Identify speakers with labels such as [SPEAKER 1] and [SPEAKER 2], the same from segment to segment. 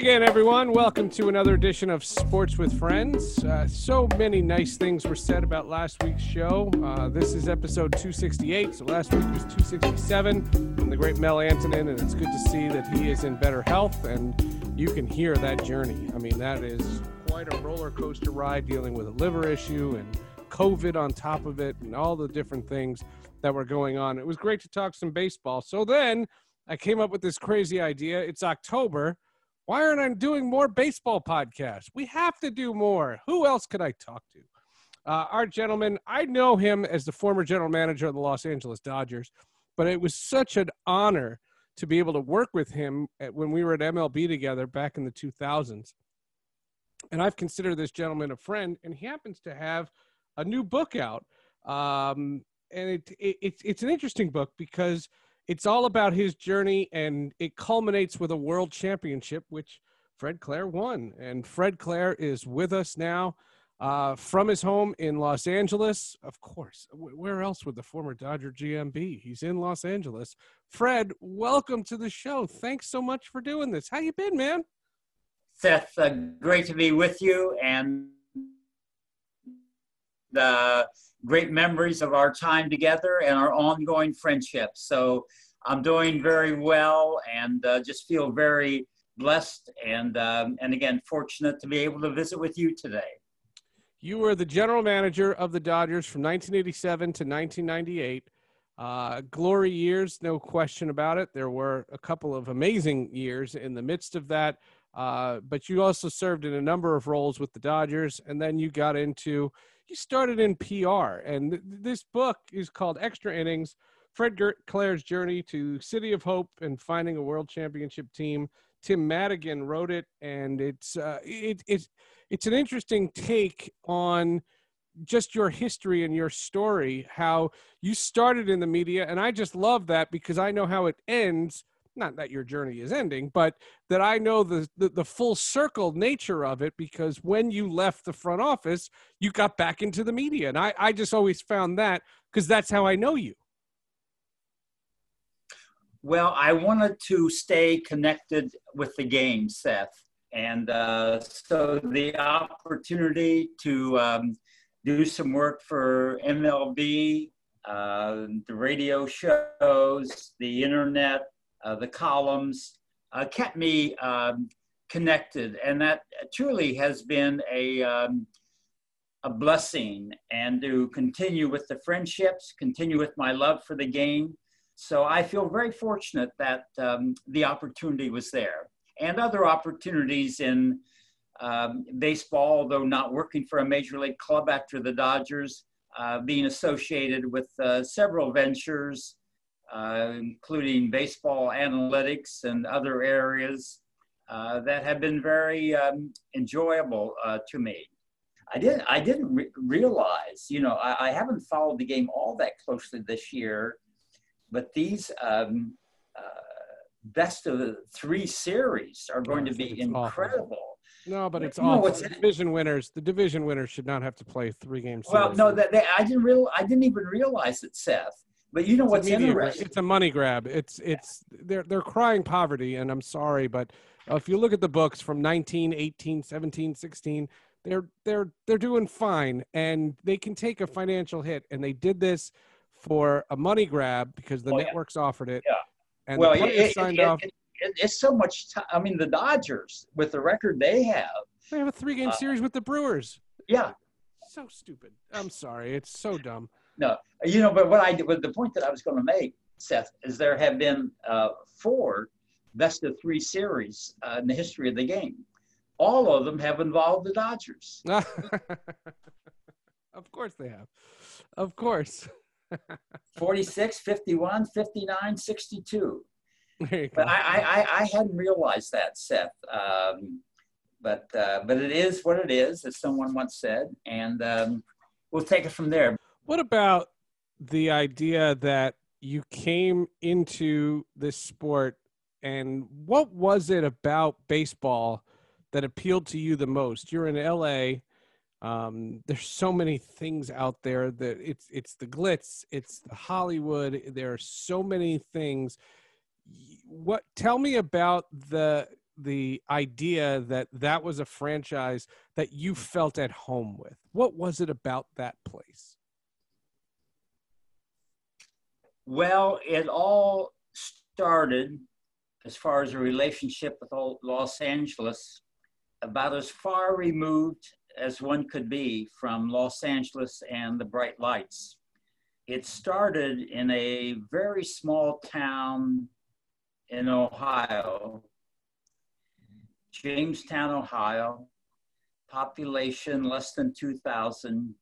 [SPEAKER 1] again, everyone. Welcome to another edition of Sports with Friends. Uh, so many nice things were said about last week's show. Uh, this is episode 268, so last week was 267 from the great Mel Antonen, and it's good to see that he is in better health, and you can hear that journey. I mean, that is quite a roller coaster ride dealing with a liver issue and COVID on top of it, and all the different things that were going on. It was great to talk some baseball. So then I came up with this crazy idea. It's October why aren't I doing more baseball podcasts? We have to do more. Who else could I talk to? Uh, our gentleman, I know him as the former general manager of the Los Angeles Dodgers, but it was such an honor to be able to work with him at, when we were at MLB together back in the 2000s. And I've considered this gentleman a friend, and he happens to have a new book out. Um, and it, it, it's, it's an interesting book because – it's all about his journey and it culminates with a world championship which fred claire won. And fred claire is with us now uh, from his home in los angeles. Of course where else would the former dodger gm be? He's in los angeles. Fred welcome to the show. Thanks so much for doing this. How you been man?
[SPEAKER 2] Seth uh, great to be with you and the great memories of our time together and our ongoing friendship. So I'm doing very well and uh, just feel very blessed and um, and again fortunate to be able to visit with you today.
[SPEAKER 1] You were the general manager of the Dodgers from 1987 to 1998. Uh, glory years, no question about it. There were a couple of amazing years in the midst of that. Uh, but you also served in a number of roles with the Dodgers, and then you got into you started in PR, and th- this book is called Extra Innings: Fred Claire's Journey to City of Hope and Finding a World Championship Team. Tim Madigan wrote it, and it's uh, it, it's it's an interesting take on just your history and your story. How you started in the media, and I just love that because I know how it ends not that your journey is ending, but that I know the, the, the full circle nature of it because when you left the front office, you got back into the media. And I, I just always found that because that's how I know you.
[SPEAKER 2] Well, I wanted to stay connected with the game, Seth. And uh, so the opportunity to um, do some work for MLB, uh, the radio shows, the internet, the columns, uh, kept me um, connected. And that truly has been a, um, a blessing and to continue with the friendships, continue with my love for the game. So I feel very fortunate that um, the opportunity was there and other opportunities in um, baseball, although not working for a major league club after the Dodgers, uh, being associated with uh, several ventures uh, including baseball analytics and other areas uh, that have been very um, enjoyable uh, to me. I didn't, I didn't re- realize, you know, I, I, haven't followed the game all that closely this year, but these um, uh, best of three series are going to be incredible.
[SPEAKER 1] Awful. No, but it's all the division winners. The division winners should not have to play three games.
[SPEAKER 2] Well, no, that they, I didn't real. I didn't even realize it, Seth. But you know it's what's interesting?
[SPEAKER 1] It's a money grab. It's it's they're they're crying poverty, and I'm sorry, but uh, if you look at the books from 19, 18, 17, 16, they're they're they're doing fine, and they can take a financial hit, and they did this for a money grab because the oh, networks yeah. offered it.
[SPEAKER 2] Yeah.
[SPEAKER 1] And
[SPEAKER 2] well, the it, signed it, off. It, it's so much. I mean, the Dodgers with the record they have.
[SPEAKER 1] They have a three-game uh, series with the Brewers.
[SPEAKER 2] Yeah.
[SPEAKER 1] So stupid. I'm sorry. It's so dumb
[SPEAKER 2] no, you know, but what I did, but the point that I was going to make, Seth, is there have been uh, four best of three series uh, in the history of the game. All of them have involved the Dodgers.
[SPEAKER 1] of course they have. Of course.
[SPEAKER 2] 46, 51, 59, 62. But I, I, I hadn't realized that, Seth. Um, but uh, but it is what it is, as someone once said, and um, we'll take it from there.
[SPEAKER 1] What about the idea that you came into this sport and what was it about baseball that appealed to you the most? You're in LA. Um, there's so many things out there that it's it's the glitz, it's the Hollywood. There are so many things. What tell me about the the idea that that was a franchise that you felt at home with? What was it about that place?
[SPEAKER 2] Well, it all started as far as a relationship with Los Angeles, about as far removed as one could be from Los Angeles and the bright lights. It started in a very small town in Ohio, Jamestown, Ohio, population less than 2,000.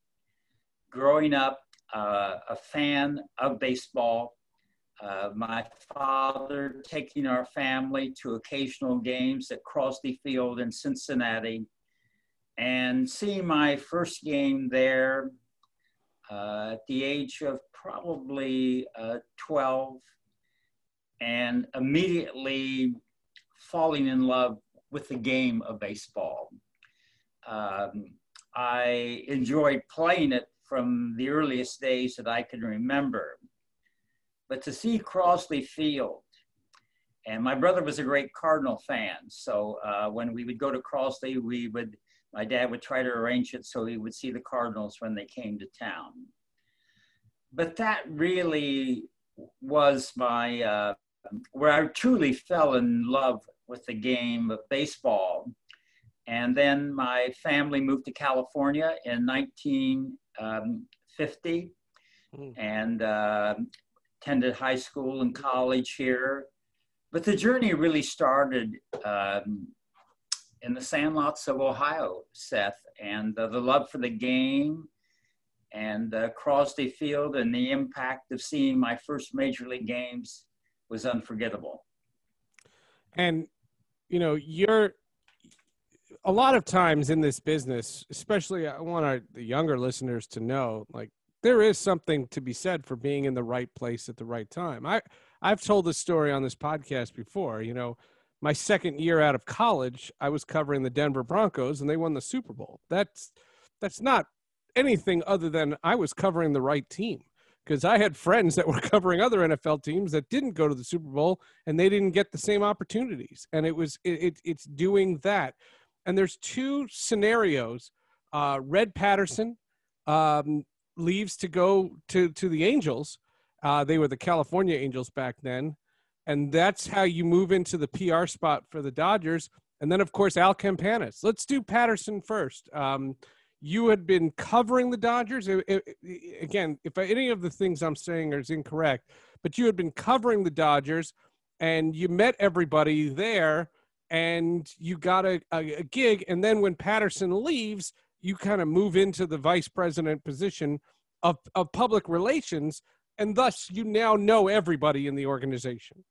[SPEAKER 2] Growing up, uh, a fan of baseball, uh, my father taking our family to occasional games at Crosley Field in Cincinnati, and seeing my first game there uh, at the age of probably uh, 12, and immediately falling in love with the game of baseball. Um, I enjoyed playing it from the earliest days that I can remember. But to see Crosley Field, and my brother was a great Cardinal fan, so uh, when we would go to Crosley, we would, my dad would try to arrange it so he would see the Cardinals when they came to town. But that really was my, uh, where I truly fell in love with the game of baseball. And then my family moved to California in 1950. Mm. And uh, attended high school and college here. But the journey really started um, in the sandlots of Ohio, Seth, and uh, the love for the game and uh, Crosley Field and the impact of seeing my first major league games was unforgettable.
[SPEAKER 1] And, you know, you're a lot of times in this business, especially uh, I want our, the younger listeners to know, like there is something to be said for being in the right place at the right time. I I've told this story on this podcast before. You know, my second year out of college, I was covering the Denver Broncos and they won the Super Bowl. That's that's not anything other than I was covering the right team because I had friends that were covering other NFL teams that didn't go to the Super Bowl and they didn't get the same opportunities. And it was it, it it's doing that. And there's two scenarios. Uh, Red Patterson, um, leaves to go to to the Angels. Uh, they were the California Angels back then, and that's how you move into the PR spot for the Dodgers. And then, of course, Al Campanis. Let's do Patterson first. Um, you had been covering the Dodgers. It, it, again, if any of the things I'm saying is incorrect, but you had been covering the Dodgers, and you met everybody there, and you got a, a, a gig. And then when Patterson leaves, you kind of move into the vice president position of, of public relations, and thus you now know everybody in the organization.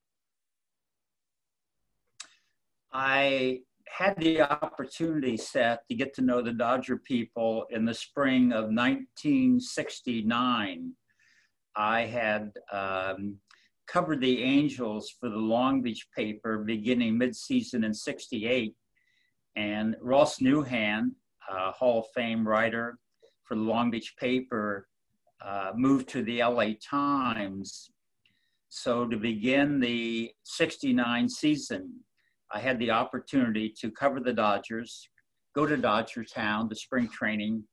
[SPEAKER 2] I had the opportunity, Seth, to get to know the Dodger people in the spring of 1969. I had um, covered the Angels for the Long Beach paper beginning midseason in 68. And Ross Newhan, uh, Hall of Fame writer for the Long Beach paper, uh, moved to the LA Times. So to begin the 69 season, I had the opportunity to cover the Dodgers, go to Dodger Town, the spring training,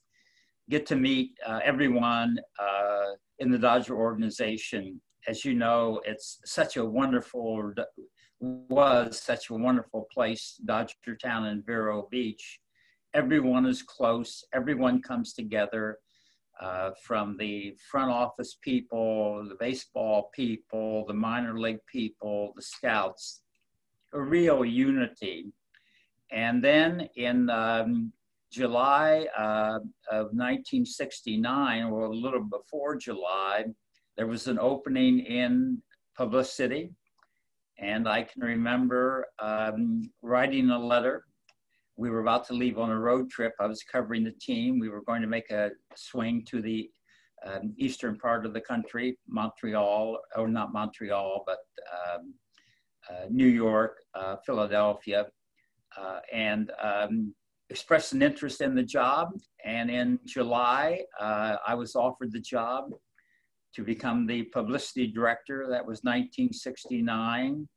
[SPEAKER 2] get to meet uh, everyone uh, in the Dodger organization. As you know, it's such a wonderful, was such a wonderful place, Dodger Town in Vero Beach everyone is close, everyone comes together. Uh, from the front office people, the baseball people, the minor league people, the scouts, a real unity. And then in um, July uh, of 1969, or a little before July, there was an opening in publicity. And I can remember um, writing a letter we were about to leave on a road trip. I was covering the team. We were going to make a swing to the um, eastern part of the country, Montreal, or not Montreal, but um, uh, New York, uh, Philadelphia, uh, and um, expressed an interest in the job. And in July, uh, I was offered the job to become the publicity director. That was 1969.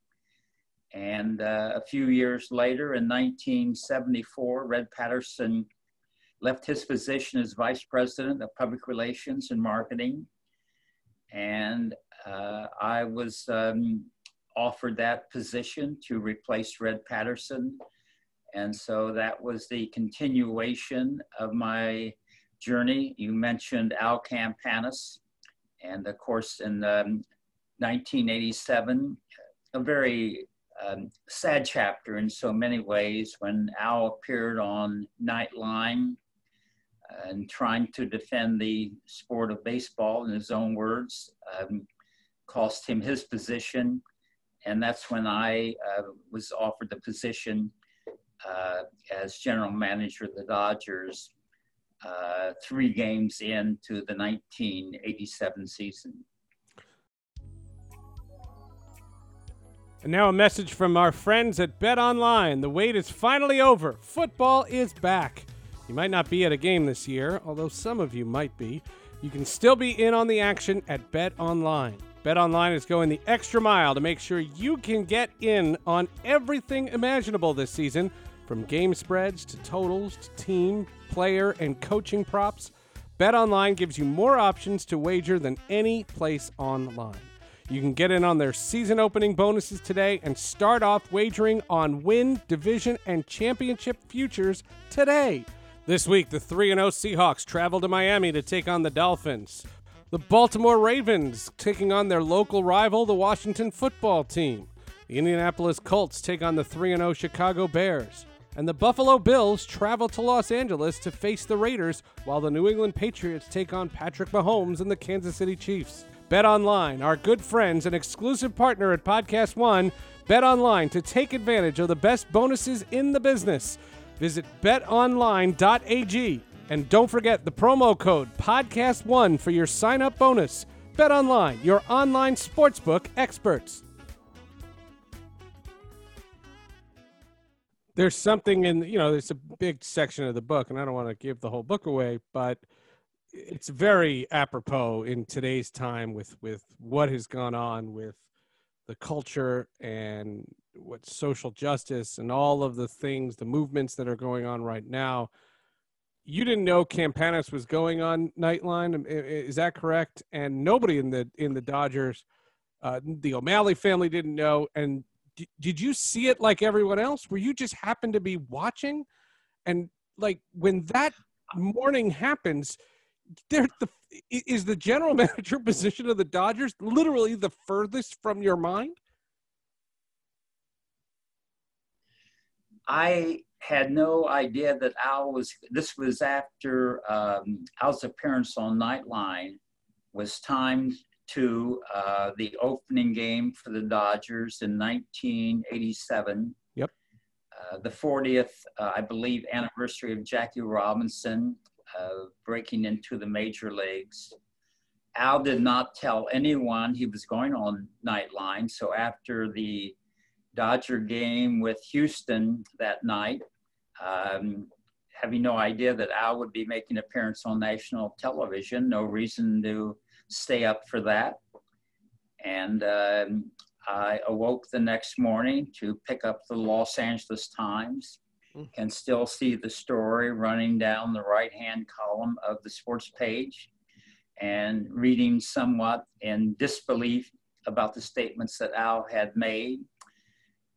[SPEAKER 2] And uh, a few years later, in 1974, Red Patterson left his position as vice president of public relations and marketing. And uh, I was um, offered that position to replace Red Patterson. And so that was the continuation of my journey. You mentioned Al Campanis. And of course, in um, 1987, a very um, sad chapter in so many ways when Al appeared on Nightline and trying to defend the sport of baseball in his own words um, cost him his position. And that's when I uh, was offered the position uh, as general manager of the Dodgers uh, three games into the 1987 season.
[SPEAKER 1] And now a message from our friends at Bet Online. The wait is finally over. Football is back. You might not be at a game this year, although some of you might be. You can still be in on the action at Bet Online. Bet Online is going the extra mile to make sure you can get in on everything imaginable this season, from game spreads to totals to team, player, and coaching props. BetOnline gives you more options to wager than any place online. You can get in on their season opening bonuses today and start off wagering on win, division, and championship futures today. This week, the 3 0 Seahawks travel to Miami to take on the Dolphins. The Baltimore Ravens taking on their local rival, the Washington football team. The Indianapolis Colts take on the 3 0 Chicago Bears. And the Buffalo Bills travel to Los Angeles to face the Raiders, while the New England Patriots take on Patrick Mahomes and the Kansas City Chiefs. Bet Online, our good friends and exclusive partner at Podcast One, Bet Online to take advantage of the best bonuses in the business. Visit betonline.ag and don't forget the promo code Podcast One for your sign up bonus. Bet Online, your online sportsbook experts. There's something in, you know, there's a big section of the book, and I don't want to give the whole book away, but it's very apropos in today's time with with what has gone on with the culture and what social justice and all of the things the movements that are going on right now. You didn't know campanis was going on nightline is that correct? And nobody in the in the dodgers uh, the o'malley family didn't know and did you see it like everyone else where you just happened to be watching and like when that morning happens they're the is the general manager position of the Dodgers literally the furthest from your mind?
[SPEAKER 2] I had no idea that Al was. This was after um, Al's appearance on Nightline was timed to uh, the opening game for the Dodgers in 1987.
[SPEAKER 1] Yep.
[SPEAKER 2] Uh, the 40th, uh, I believe, anniversary of Jackie Robinson uh, breaking into the major leagues. Al did not tell anyone he was going on Nightline. So after the Dodger game with Houston that night, um, having no idea that Al would be making an appearance on national television, no reason to stay up for that. And um, I awoke the next morning to pick up the Los Angeles Times Mm. can still see the story running down the right hand column of the sports page and reading somewhat in disbelief about the statements that Al had made.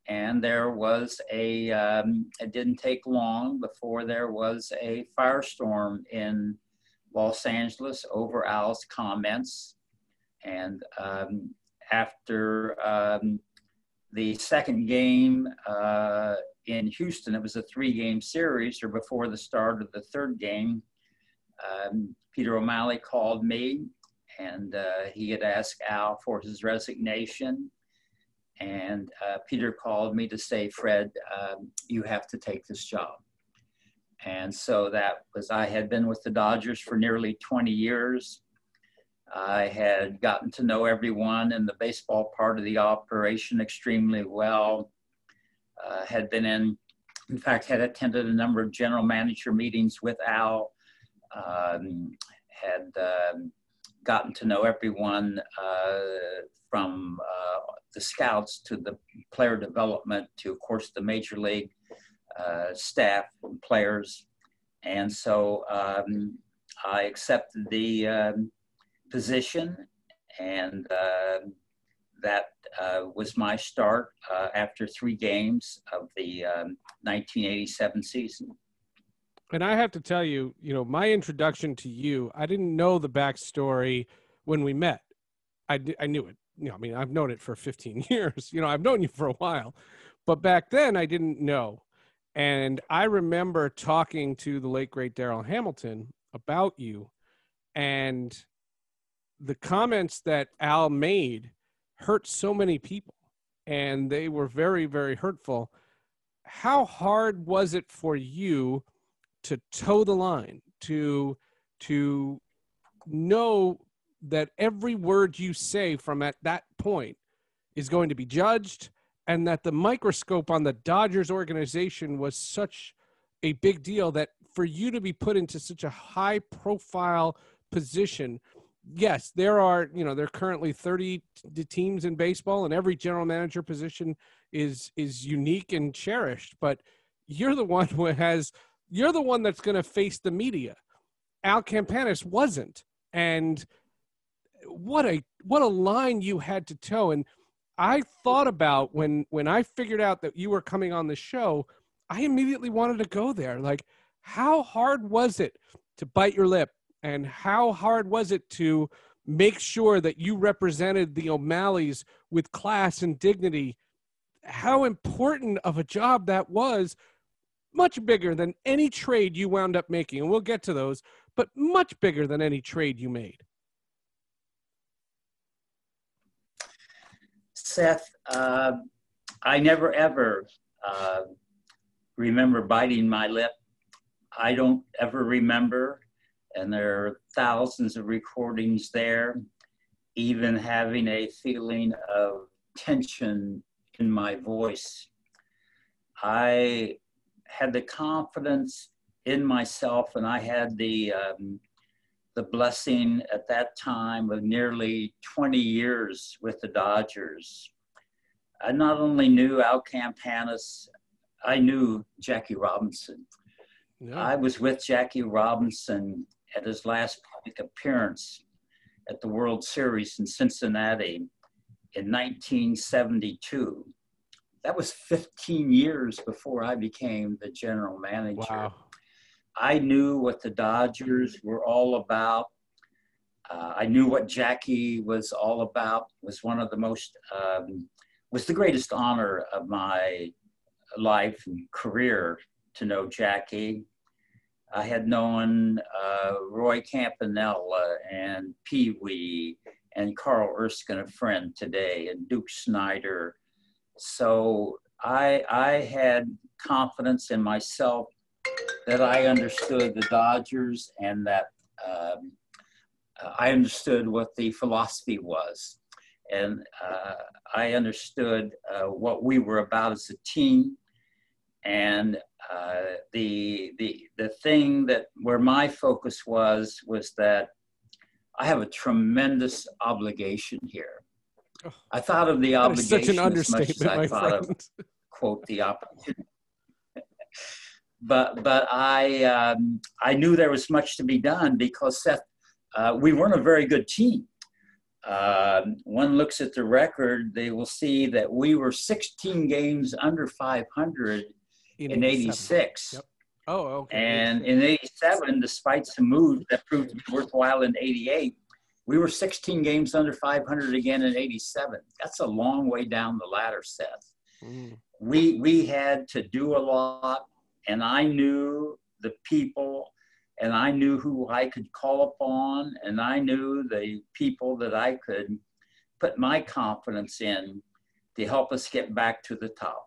[SPEAKER 2] And there was a, um, it didn't take long before there was a firestorm in Los Angeles over Al's comments. And um, after um, the second game uh, in Houston, it was a three game series, or before the start of the third game, um, Peter O'Malley called me and uh, he had asked Al for his resignation. And uh, Peter called me to say, Fred, um, you have to take this job. And so that was, I had been with the Dodgers for nearly 20 years. I had gotten to know everyone in the baseball part of the operation extremely well. Uh, had been in, in fact, had attended a number of general manager meetings with Al, um, had um, gotten to know everyone uh, from uh, the scouts to the player development to, of course, the major league uh, staff and players. And so um, I accepted the um, position, and uh, that uh, was my start uh, after three games of the um, 1987 season.
[SPEAKER 1] And I have to tell you, you know, my introduction to you, I didn't know the backstory when we met. I, I knew it. You know, I mean, I've known it for 15 years. You know, I've known you for a while, but back then I didn't know. And I remember talking to the late great Darryl Hamilton about you, and the comments that Al made hurt so many people, and they were very, very hurtful. How hard was it for you to toe the line, to to know that every word you say from at that point is going to be judged and that the microscope on the Dodgers organization was such a big deal that for you to be put into such a high profile position yes there are you know there are currently 30 teams in baseball and every general manager position is is unique and cherished but you're the one who has you're the one that's going to face the media. Al campanis wasn't and what a what a line you had to toe and i thought about when when i figured out that you were coming on the show i immediately wanted to go there. Like how hard was it to bite your lip? And how hard was it to make sure that you represented the o'malleys with class and dignity? How important of a job that was much bigger than any trade you wound up making and we'll get to those but much bigger than any trade you made
[SPEAKER 2] Seth, uh, I never ever uh, remember biting my lip. I don't ever remember, and there are thousands of recordings there, even having a feeling of tension in my voice. I had the confidence in myself, and I had the um, the blessing at that time of nearly 20 years with the Dodgers. I not only knew Al Campanis, I knew Jackie Robinson. Yeah. I was with Jackie Robinson at his last public appearance at the World Series in Cincinnati in 1972. That was 15 years before I became the general manager. Wow. I knew what the Dodgers were all about. Uh, I knew what Jackie was all about. Was one of the most um, was the greatest honor of my life and career to know Jackie. I had known uh, Roy Campanella and Pee Wee and Carl Erskine, a friend today, and Duke Snider. So I, I had confidence in myself that I understood the Dodgers and that um, I understood what the philosophy was. And uh, I understood uh, what we were about as a team. And uh, the, the, the thing that where my focus was, was that I have a tremendous obligation here. I thought of the obligation such an understatement, as much as I thought friend. of, quote, the opportunity but but I um, I knew there was much to be done because Seth, uh, we weren't a very good team. Uh, one looks at the record, they will see that we were 16 games under 500 in, in 86. Yep.
[SPEAKER 1] Oh, okay.
[SPEAKER 2] And in 87, despite some moves that proved to be worthwhile in 88, we were 16 games under 500 again in 87. That's a long way down the ladder, Seth. Mm. We, we had to do a lot and I knew the people and I knew who I could call upon and I knew the people that I could put my confidence in to help us get back to the top.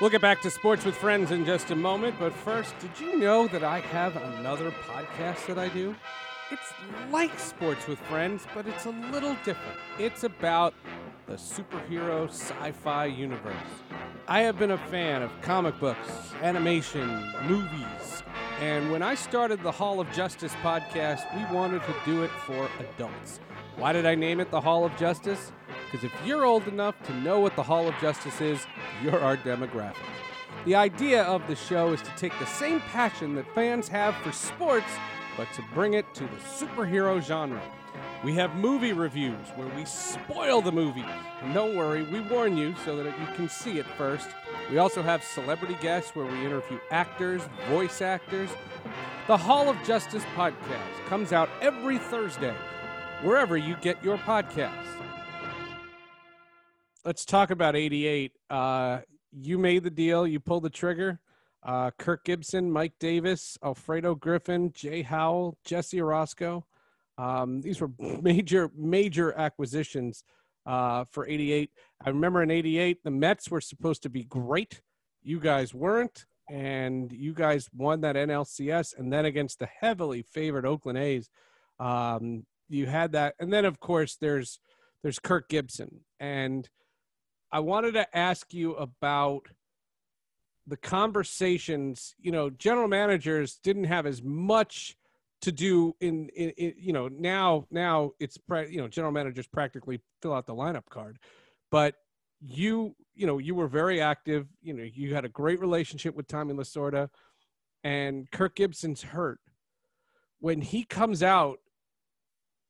[SPEAKER 1] We'll get back to sports with friends in just a moment, but first, did you know that I have another podcast that I do? It's like sports with friends, but it's a little different. It's about the superhero sci fi universe. I have been a fan of comic books, animation, movies, and when I started the Hall of Justice podcast, we wanted to do it for adults. Why did I name it the Hall of Justice? Because if you're old enough to know what the Hall of Justice is, you're our demographic. The idea of the show is to take the same passion that fans have for sports, but to bring it to the superhero genre. We have movie reviews where we spoil the movie. And don't worry, we warn you so that you can see it first. We also have celebrity guests where we interview actors, voice actors. The Hall of Justice podcast comes out every Thursday, wherever you get your podcasts. Let's talk about 88. Uh, you made the deal, you pulled the trigger. Uh, Kirk Gibson, Mike Davis, Alfredo Griffin, Jay Howell, Jesse Orosco. Um, these were major, major acquisitions uh, for 88. I remember in 88, the Mets were supposed to be great. You guys weren't. And you guys won that NLCS. And then against the heavily favored Oakland A's, um, you had that. And then, of course, there's there's Kirk Gibson. And I wanted to ask you about the conversations. You know, general managers didn't have as much to do in, in, in, you know now now it's you know general managers practically fill out the lineup card but you you know you were very active you know you had a great relationship with tommy lasorda and kirk gibson's hurt when he comes out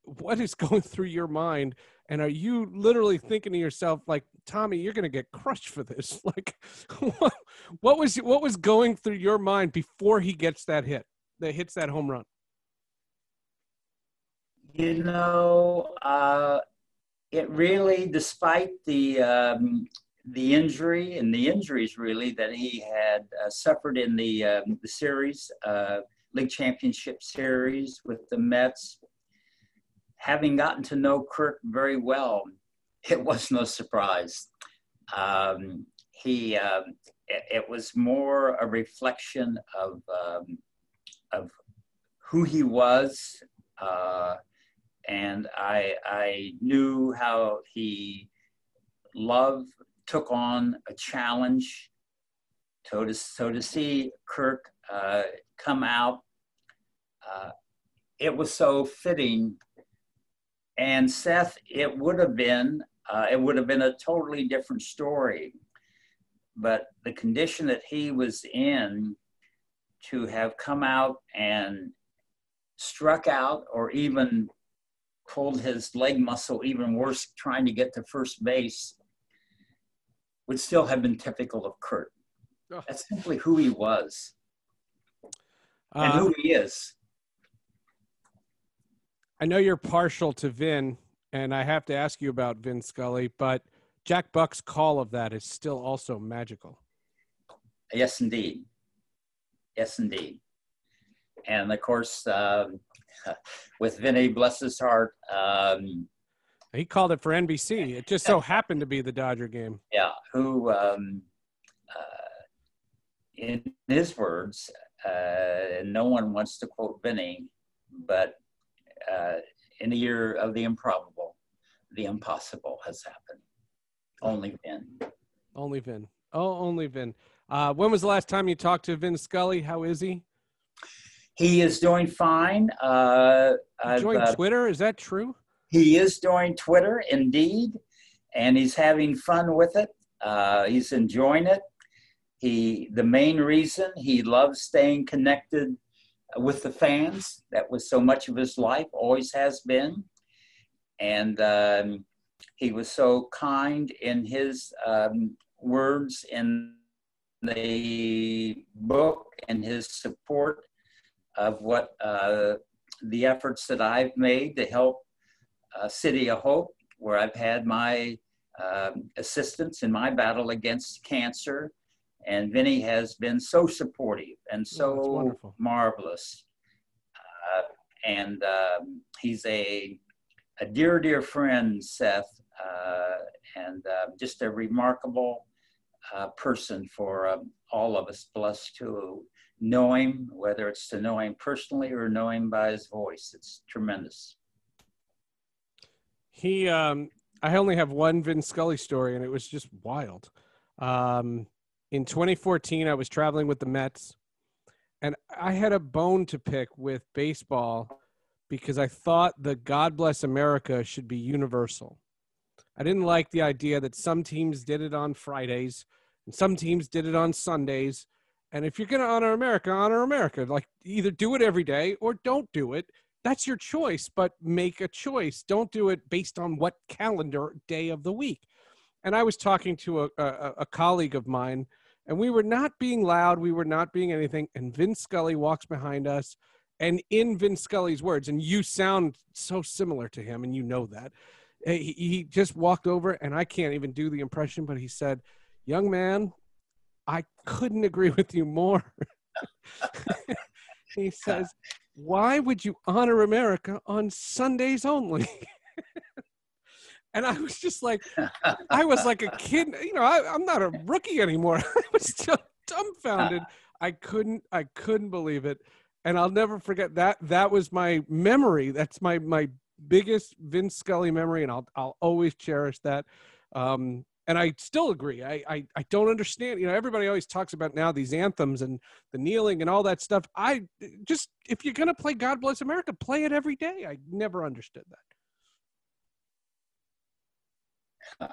[SPEAKER 1] what is going through your mind and are you literally thinking to yourself like tommy you're going to get crushed for this. Like what, what was what was going through your mind before he gets that hit that hits that home run?
[SPEAKER 2] You know, uh, it really, despite the um, the injury and the injuries really that he had uh, suffered in the um, the series, uh, league championship series with the Mets, having gotten to know Kirk very well, it was no surprise. Um, he um, it, it, was more a reflection of um, of who he was. Uh, and I, I knew how he loved, took on a challenge. So to, so to see Kirk uh, come out, uh, it was so fitting. And Seth, it would have been, uh, it would have been a totally different story. But the condition that he was in, to have come out and struck out or even pulled his leg muscle even worse trying to get to first base would still have been typical of Kirk. That's simply who he was and uh, who he is.
[SPEAKER 1] I know you're partial to Vin, and I have to ask you about Vin Scully, but Jack Buck's call of that is still also magical.
[SPEAKER 2] Yes, indeed. Yes, indeed. And of course, um, with Vinny, bless his heart. Um,
[SPEAKER 1] he called it for NBC. It just so happened to be the Dodger game.
[SPEAKER 2] Yeah, who, um, uh, in his words, uh, no one wants to quote Vinny, but uh, in the year of the improbable, the impossible has happened. Only Vin.
[SPEAKER 1] Only Vin. Oh, only Vin. Uh, when was the last time you talked to Vin Scully? How is he?
[SPEAKER 2] He is doing fine. Uh,
[SPEAKER 1] joined uh, Twitter. Is that true?
[SPEAKER 2] He is doing Twitter, indeed, and he's having fun with it. Uh, he's enjoying it. He, the main reason he loves staying connected with the fans. That was so much of his life, always has been, and um, he was so kind in his um, words in the book and his support of what uh, the efforts that I've made to help uh, City of Hope, where I've had my um, assistance in my battle against cancer. And Vinny has been so supportive and oh, so oh, marvelous. Uh, and um, he's a, a dear, dear friend, Seth, uh, and uh, just a remarkable uh, person for um, all of us blessed to know him, whether it's to know him personally or know him by his voice. It's tremendous.
[SPEAKER 1] He, um, I only have one Vin Scully story, and it was just wild. Um, in 2014, I was traveling with the Mets, and I had a bone to pick with baseball because I thought the God Bless America should be universal. I didn't like the idea that some teams did it on Fridays and some teams did it on Sundays. And if you're going to honor America, honor America. Like either do it every day or don't do it. That's your choice, but make a choice. Don't do it based on what calendar day of the week. And I was talking to a, a, a colleague of mine, and we were not being loud. We were not being anything. And Vin Scully walks behind us and in Vin Scully's words, and you sound so similar to him, and you know that. Eh, he, he just walked over, and I can't even do the impression, but he said, Young man, I couldn't agree with you more. he says, Why would you honor America on Sundays only? and I was just like, I was like a kid. You know, I, am not a rookie anymore. I was just dumbfounded. I couldn't, I couldn't believe it and I'll never forget that. That was my memory. That's my my biggest Vin Scully memory, and I'll I'll always cherish that. Um, and I still agree. I, I I don't understand. You know, everybody always talks about now these anthems and the kneeling and all that stuff. I just if you're gonna play God Bless America, play it every day. I never understood
[SPEAKER 2] that.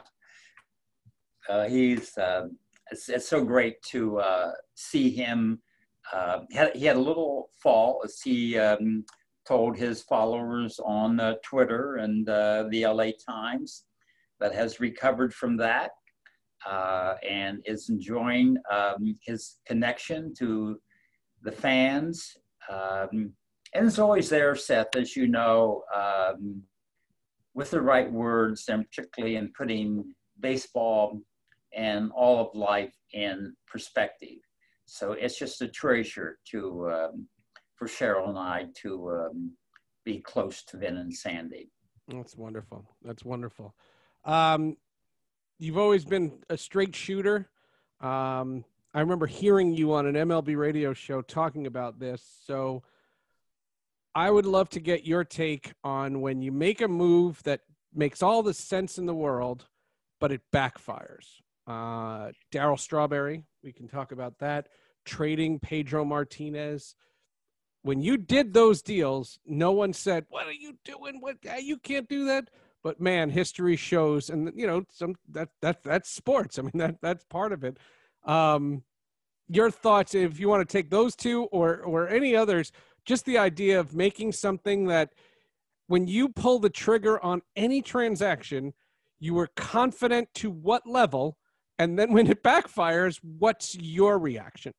[SPEAKER 2] Uh, he's uh, it's, it's, so great to uh, see him uh, he, had, he, had, a little fall as he um, told his followers on uh, Twitter and uh, the LA Times, but has recovered from that uh, and is enjoying um, his connection to the fans. Um, and it's always there, Seth, as you know, um, with the right words, and particularly in putting baseball and all of life in perspective. So it's just a treasure to um, for Cheryl and I to um, be close to Vin and Sandy.
[SPEAKER 1] That's wonderful. That's wonderful. Um, you've always been a straight shooter. Um, I remember hearing you on an MLB radio show talking about this. So I would love to get your take on when you make a move that makes all the sense in the world, but it backfires. Uh, Darryl Strawberry, we can talk about that. Trading Pedro Martinez. When you did those deals, no one said, "What are you doing? What you can't do that." But man, history shows, and you know, some that that that's sports. I mean, that that's part of it. Um, your thoughts, if you want to take those two or or any others, just the idea of making something that when you pull the trigger on any transaction, you were confident to what level and then when it backfires, what's your reaction?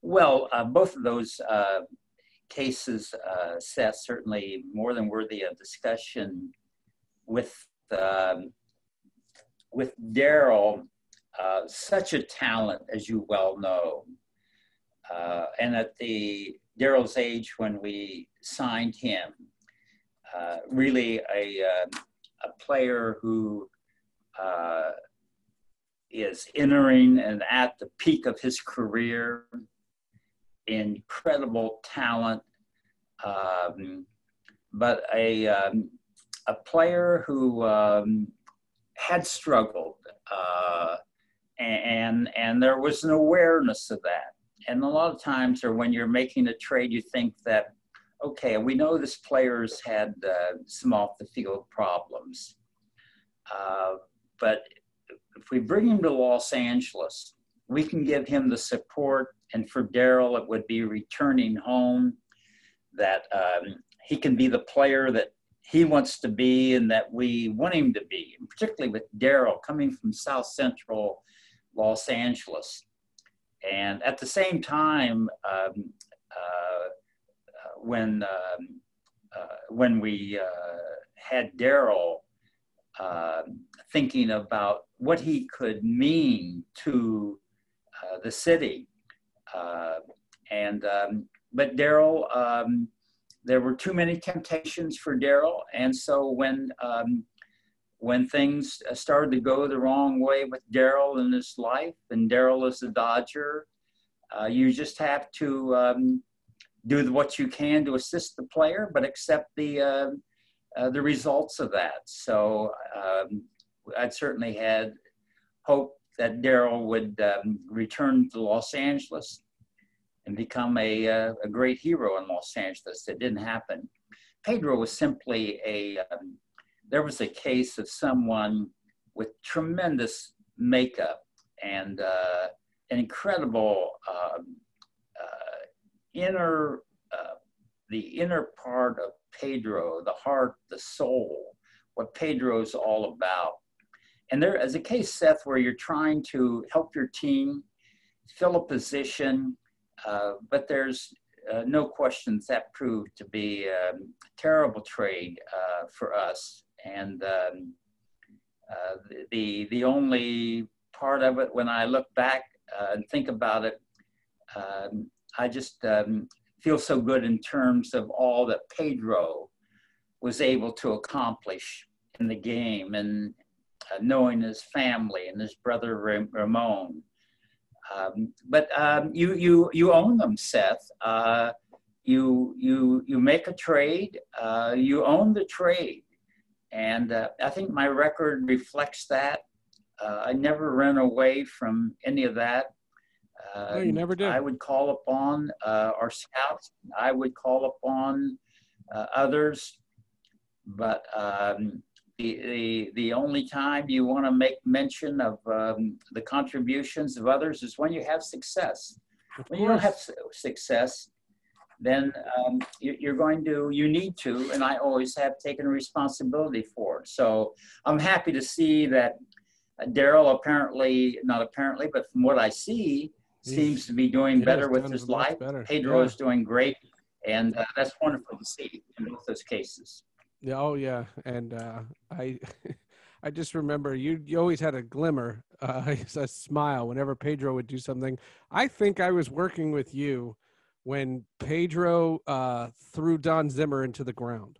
[SPEAKER 2] Well, uh, both of those uh, cases, uh, Seth, certainly more than worthy of discussion. With um, with Darryl, uh, such a talent, as you well know, uh, and at the Darryl's age when we signed him, uh, really a a player who uh, is entering and at the peak of his career, incredible talent, um, but a, um, a player who um, had struggled. Uh, and, and there was an awareness of that. And a lot of times, or when you're making a trade, you think that okay, we know this player's had uh, some off the field problems, uh, but if we bring him to Los Angeles, we can give him the support. And for darryl it would be returning home, that um, he can be the player that he wants to be and that we want him to be, and particularly with darryl coming from South Central Los Angeles. And at the same time, um, uh, when um, uh, when we uh, had Darryl uh, thinking about what he could mean to uh, the city, uh, and um, but Darryl, um, there were too many temptations for Darryl, and so when um, when things started to go the wrong way with Darryl in his life, and Darryl is a Dodger, uh, you just have to um, do what you can to assist the player, but accept the uh, uh, the results of that. So um, I'd certainly had hope that Darryl would um, return to Los Angeles, and become a, uh, a great hero in Los Angeles. It didn't happen. Pedro was simply a, um, there was a case of someone with tremendous makeup and uh, an incredible um, uh, inner, uh, the inner part of Pedro, the heart, the soul, what Pedro's all about. And there is a case, Seth, where you're trying to help your team fill a position, uh, but there's uh, no questions that proved to be a terrible trade for us. And um, uh, the, the only part of it, when I look back uh, and think about it, um, I just um, feel so good in terms of all that Pedro was able to accomplish in the game and uh, knowing his family and his brother Ramon. Um, but um, you, you, you own them, Seth. Uh, you, you, you make a trade, uh, you own the trade. And uh, I think my record reflects that. Uh, I never ran away from any of that.
[SPEAKER 1] no, you never did.
[SPEAKER 2] I would call upon uh, our scouts. I would call upon others but um, the, the, the only time you want to make mention of um, the contributions of others is when you have success. When you don't have success, then um, you, are going to, you need to, and I always have taken responsibility for it. So I'm happy to see that uh, Darryl apparently, not apparently, but from what I see, He's, seems to be doing better with his life. Better. Pedro yeah. is doing great, and uh, that's wonderful to see in both those cases.
[SPEAKER 1] Yeah, oh yeah, and uh, I, I just remember you. You always had a glimmer, uh, a smile whenever Pedro would do something. I think I was working with you when Pedro uh, threw Don Zimmer into the ground,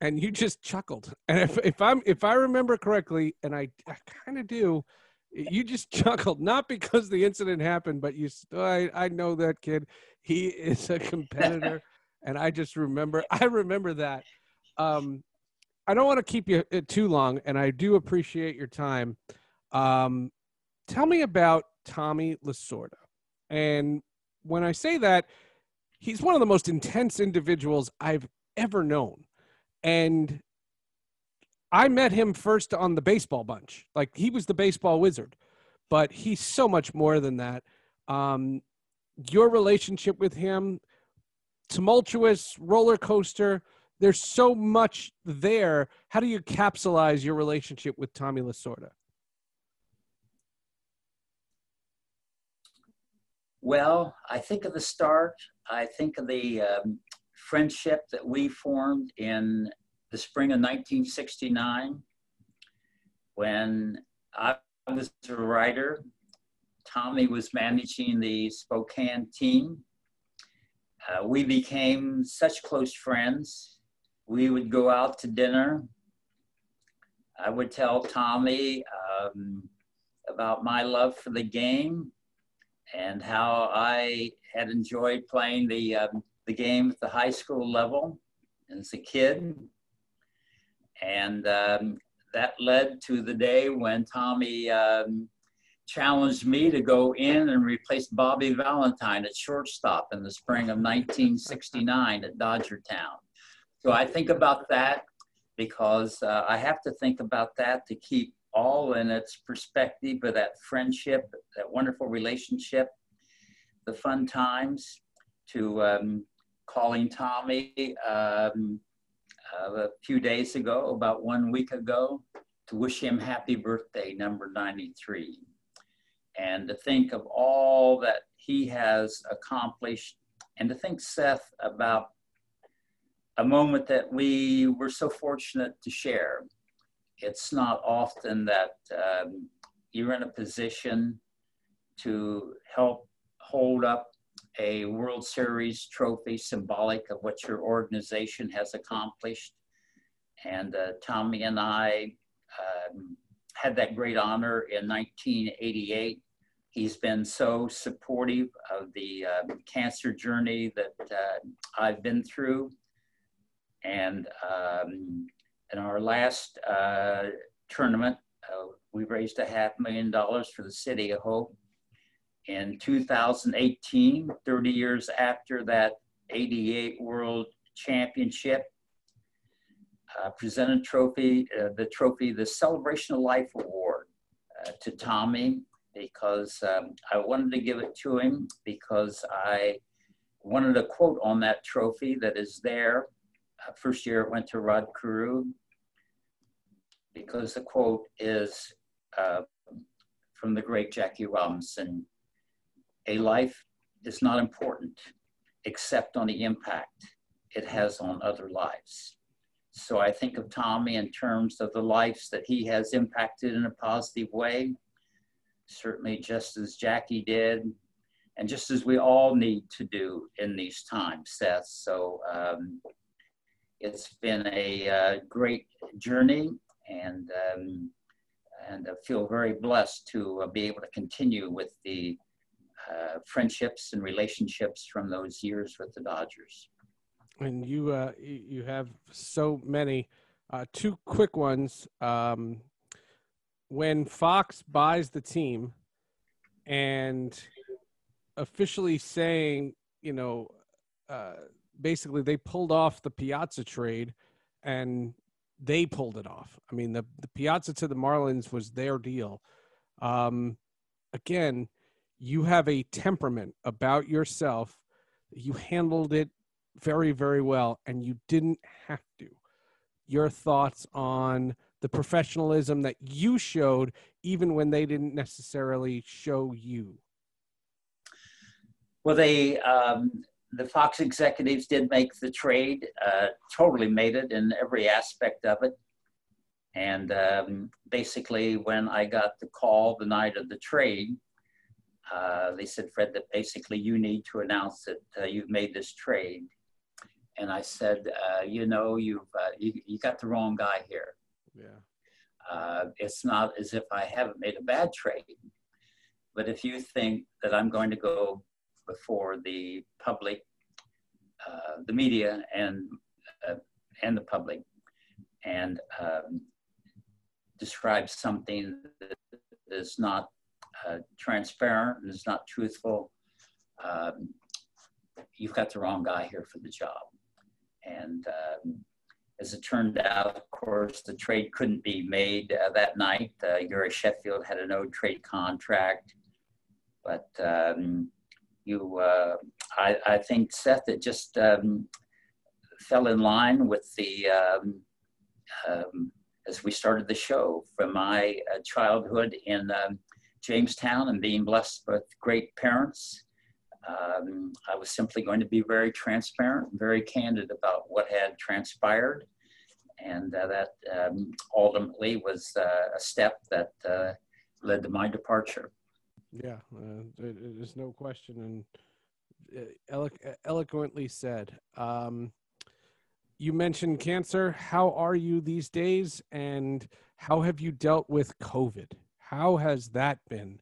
[SPEAKER 1] and you just chuckled. And if if I'm if I remember correctly, and I, I kind of do, you just chuckled not because the incident happened, but you. I I know that kid. He is a competitor, and I just remember. I remember that um, I don't want to keep you uh, too long, and I do appreciate your time. Um, tell me about Tommy Lasorda. And when I say that, he's one of the most intense individuals I've ever known. And I met him first on the baseball bunch. Like he was the baseball wizard, but he's so much more than that. Um, your relationship with him, tumultuous roller coaster there's so much there. How do you capsulize your relationship with Tommy Lasorda?
[SPEAKER 2] Well, I think of the start. I think of the um, friendship that we formed in the spring of 1969 when I was a writer. Tommy was managing the Spokane team. Uh, we became such close friends we would go out to dinner. I would tell Tommy um, about my love for the game and how I had enjoyed playing the, um, the game at the high school level as a kid. And um, that led to the day when Tommy um, challenged me to go in and replace Bobby Valentine at shortstop in the spring of 1969 at Dodger Town. So I think about that because uh, I have to think about that to keep all in its perspective of that friendship, that wonderful relationship, the fun times, to um, calling Tommy um, uh, a few days ago, about one week ago, to wish him happy birthday, number 93. And to think of all that he has accomplished, and to think, Seth, about a moment that we were so fortunate to share. It's not often that um, you're in a position to help hold up a World Series trophy symbolic of what your organization has accomplished. And uh, Tommy and I um, had that great honor in 1988. He's been so supportive of the uh, cancer journey that uh, I've been through. And um, in our last uh, tournament, uh, we raised a half million dollars for the City of Hope. in 2018, 30 years after that 88 World Championship, uh, presented trophy, uh, the trophy, the Celebration of Life Award uh, to Tommy because um, I wanted to give it to him because I wanted a quote on that trophy that is there. Uh, first year it went to Rod Carew because the quote is uh, from the great Jackie Robinson, a life is not important except on the impact it has on other lives. So I think of Tommy in terms of the lives that he has impacted in a positive way, certainly just as Jackie did, and just as we all need to do in these times, Seth. So um, it's been a uh, great journey, and um, and I feel very blessed to uh, be able to continue with the uh, friendships and relationships from those years with the Dodgers.
[SPEAKER 1] And you, uh, you have so many. Uh, two quick ones. Um, when Fox buys the team, and officially saying, you know, uh, basically they pulled off the Piazza trade, and they pulled it off. I mean, the the Piazza to the Marlins was their deal. Um, again, you have a temperament about yourself. You handled it very, very well, and you didn't have to. Your thoughts on the professionalism that you showed, even when they didn't necessarily show you.
[SPEAKER 2] Well, they um, the Fox executives did make the trade, uh, totally made it in every aspect of it. And um, basically, when I got the call the night of the trade, uh, they said, Fred, that basically you need to announce that uh, you've made this trade. And I said, uh, you know, you've uh, you, you got the wrong guy here.
[SPEAKER 1] Yeah.
[SPEAKER 2] Uh, it's not as if I haven't made a bad trade, but if you think that I'm going to go before the public, uh, the media, and and the public, and um, describe something that is not uh, transparent and is not truthful, um, you've got the wrong guy here for the job. And um, as it turned out, of course, the trade couldn't be made uh, that night. Uh, Sheffield had a no trade contract. But um, you, uh, I, I, think, Seth, it just um, fell in line with the, um, um, as we started the show, from my uh, childhood in um, Jamestown and being blessed with great parents, um, I was simply going to be very transparent, very candid about what had transpired. And uh, that um, ultimately was uh, a step that uh, led to my departure.
[SPEAKER 1] Yeah, uh, there's no question, and uh, elo- eloquently said. Um, you mentioned cancer. How are you these days, and how have you dealt with COVID? How has that been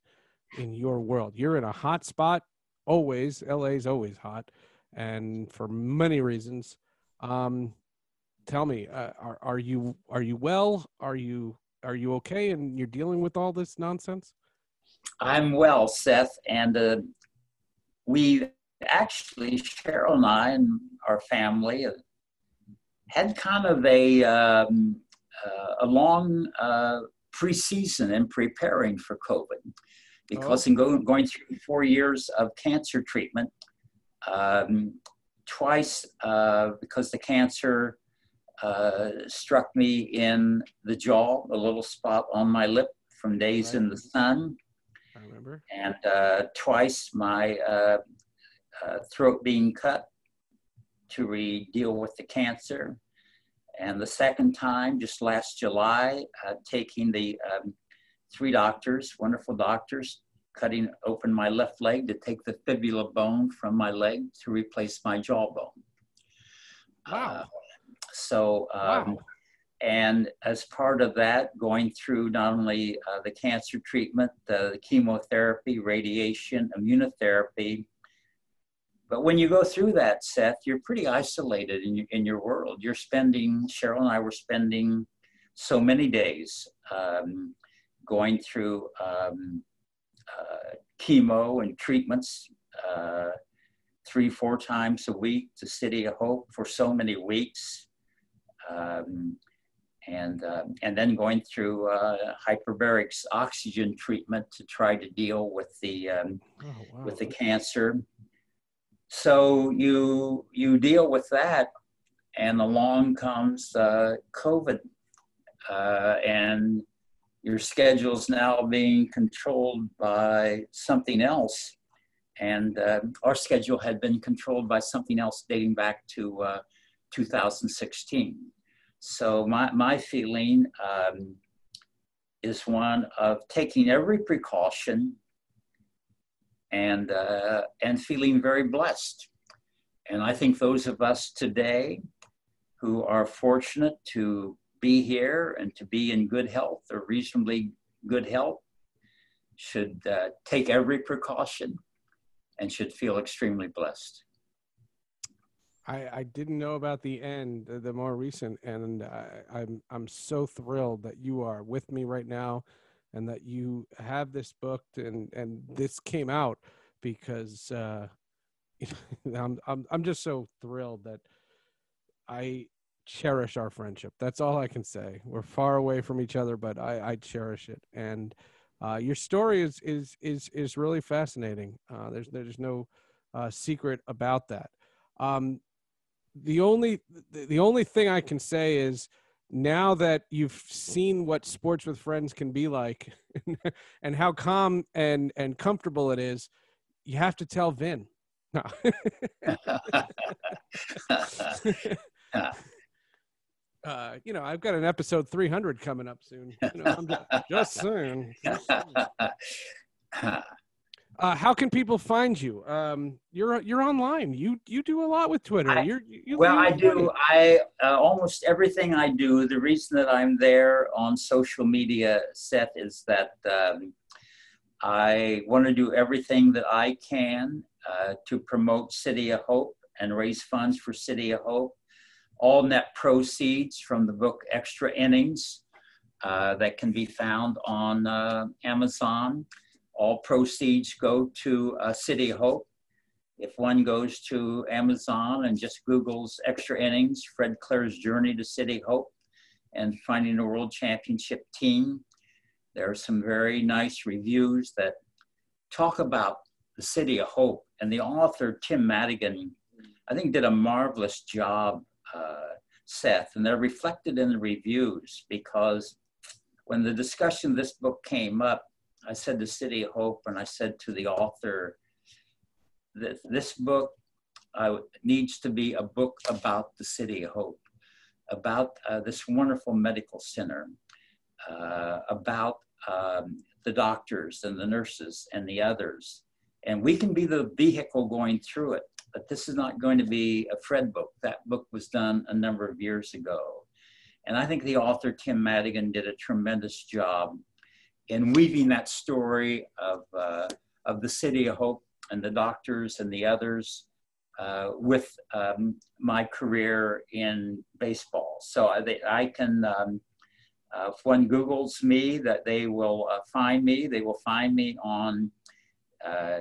[SPEAKER 1] in your world? You're in a hot spot always. LA is always hot, and for many reasons. Um, tell me, uh, are are you are you well? Are you are you okay? And you're dealing with all this nonsense.
[SPEAKER 2] I'm well, Seth, and uh, we actually Cheryl and I and our family had kind of a um, uh, a long uh, preseason in preparing for COVID because oh. in going, going through four years of cancer treatment, um, twice uh, because the cancer uh, struck me in the jaw, a little spot on my lip from days right. in the sun.
[SPEAKER 1] I remember.
[SPEAKER 2] And uh, twice my uh, uh, throat being cut to re- deal with the cancer. And the second time, just last July, uh, taking the um, three doctors, wonderful doctors, cutting open my left leg to take the fibula bone from my leg to replace my jawbone.
[SPEAKER 1] Wow. Uh,
[SPEAKER 2] so, um, wow. And as part of that, going through not only uh, the cancer treatment, the chemotherapy, radiation, immunotherapy, but when you go through that, Seth, you're pretty isolated in your, in your world. You're spending, Cheryl and I were spending so many days um, going through um, uh, chemo and treatments uh, three, four times a week to City of Hope for so many weeks. Um, and, uh, and then going through uh, hyperbaric oxygen treatment to try to deal with the, um, oh, wow. with the cancer. So you, you deal with that and along comes uh, COVID uh, and your schedule's now being controlled by something else. And uh, our schedule had been controlled by something else dating back to uh, 2016. So my, my feeling um, is one of taking every precaution and, uh, and feeling very blessed. And I think those of us today who are fortunate to be here and to be in good health or reasonably good health should uh, take every precaution and should feel extremely blessed.
[SPEAKER 1] I, I didn't know about the end, the, more recent, and I, I'm I'm so thrilled that you are with me right now, and that you have this booked and and this came out because uh, I'm I'm I'm just so thrilled that I cherish our friendship. That's all I can say. We're far away from each other, but I, I cherish it. And uh, your story is is is is really fascinating. Uh, there's there's no uh, secret about that. Um, the only the only thing I can say is now that you've seen what sports with friends can be like and how calm and and comfortable it is, you have to tell Vin. No. uh, you know, I've got an episode 300 coming up soon. You know, I'm just, just saying. Just saying. Uh, how can people find you? Um, you're you're online. You you do a lot with Twitter.
[SPEAKER 2] I,
[SPEAKER 1] you're, you,
[SPEAKER 2] well, I do. I uh, almost everything I do. The reason that I'm there on social media, Seth, is that um, I want to do everything that I can uh, to promote City of Hope and raise funds for City of Hope all net proceeds from the book Extra Innings uh, that can be found on uh, Amazon. All proceeds go to uh, City Hope. If one goes to Amazon and just Googles Extra Innings, Fred Claire's Journey to City Hope, and finding a world championship team, there are some very nice reviews that talk about the City of Hope. And the author, Tim Madigan, I think did a marvelous job uh, Seth, and they're reflected in the reviews because when the discussion of this book came up, I said to City of Hope and I said to the author that this book uh, needs to be a book about the City of Hope, about uh, this wonderful medical center, uh, about um, the doctors and the nurses and the others. And we can be the vehicle going through it but this is not going to be a Fred book. That book was done a number of years ago. And I think the author, Tim Madigan, did a tremendous job in weaving that story of, uh, of the City of Hope and the doctors and the others uh, with um, my career in baseball. So I, I can, um, uh, if one Googles me, that they will uh, find me. They will find me on uh,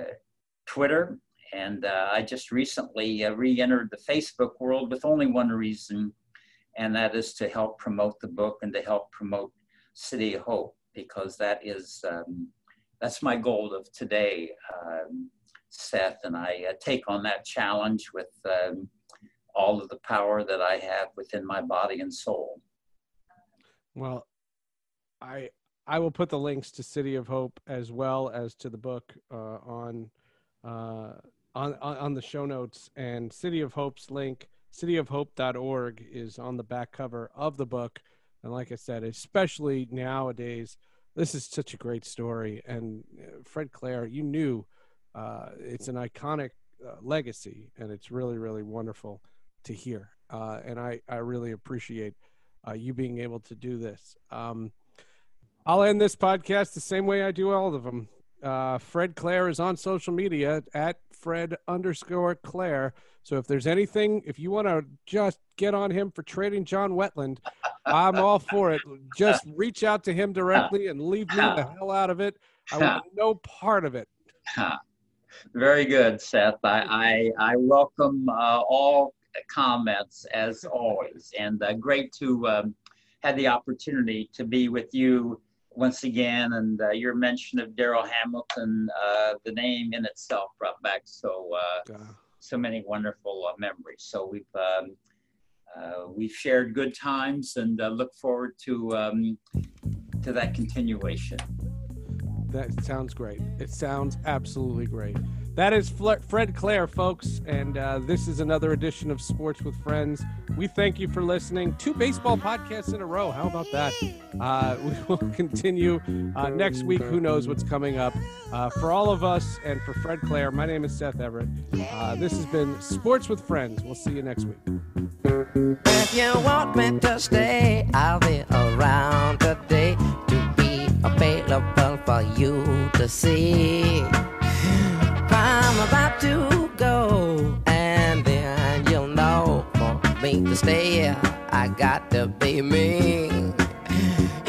[SPEAKER 2] Twitter and uh, I just recently uh, re entered the Facebook world with only one reason, and that is to help promote the book and to help promote City of Hope, because that is. Um, that's my goal of today, um, Seth, and I uh, take on that challenge with um, all of the power that I have within my body and soul.
[SPEAKER 1] Well, I I will put the links to City of Hope as well as to the book uh, on uh, on, on, the show notes and City of Hope's link, cityofhope.org is on the back cover of the book. And like I said, especially nowadays, this is such a great story. And uh, Fred Claire, you knew uh, it's an iconic uh, legacy, and it's really, really wonderful to hear. Uh, and I, I really appreciate uh, you being able to do this. Um, I'll end this podcast the same way I do all of them. Uh, Fred Claire is on social media at Fred underscore Claire. So if there's anything, if you want to just get on him for trading John Wetteland, I'm all for it. Just reach out to him directly and leave me the hell out of it. I want no part of it.
[SPEAKER 2] Very good, Seth. I, I, I welcome uh, all comments as always, and uh, great to um, have the opportunity to be with you once again. And uh, your mention of Darryl Hamilton, uh, the name in itself brought back so uh, so many wonderful uh, memories. So we've um, we've shared good times, and look forward to um, to that continuation.
[SPEAKER 1] That sounds great. It sounds absolutely great. That is Fred Claire, folks, and uh, this is another edition of Sports with Friends. We thank you for listening. Two baseball podcasts in a row. How about that? Uh, we will continue uh, next week. Who knows what's coming up? Uh, for all of us and for Fred Claire, my name is Seth Everett. Uh, this has been Sports with Friends. We'll see you next week.
[SPEAKER 3] If you want me to stay, I'll be around today to be available for you to see. I'm about to go, and then you'll know for me to stay. I got to be me.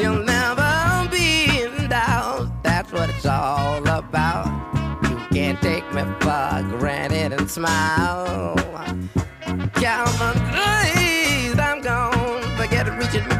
[SPEAKER 3] You'll never be in doubt. That's what it's all about. You can't take me for granted and smile. Calvin, please, I'm gone. Forget reaching me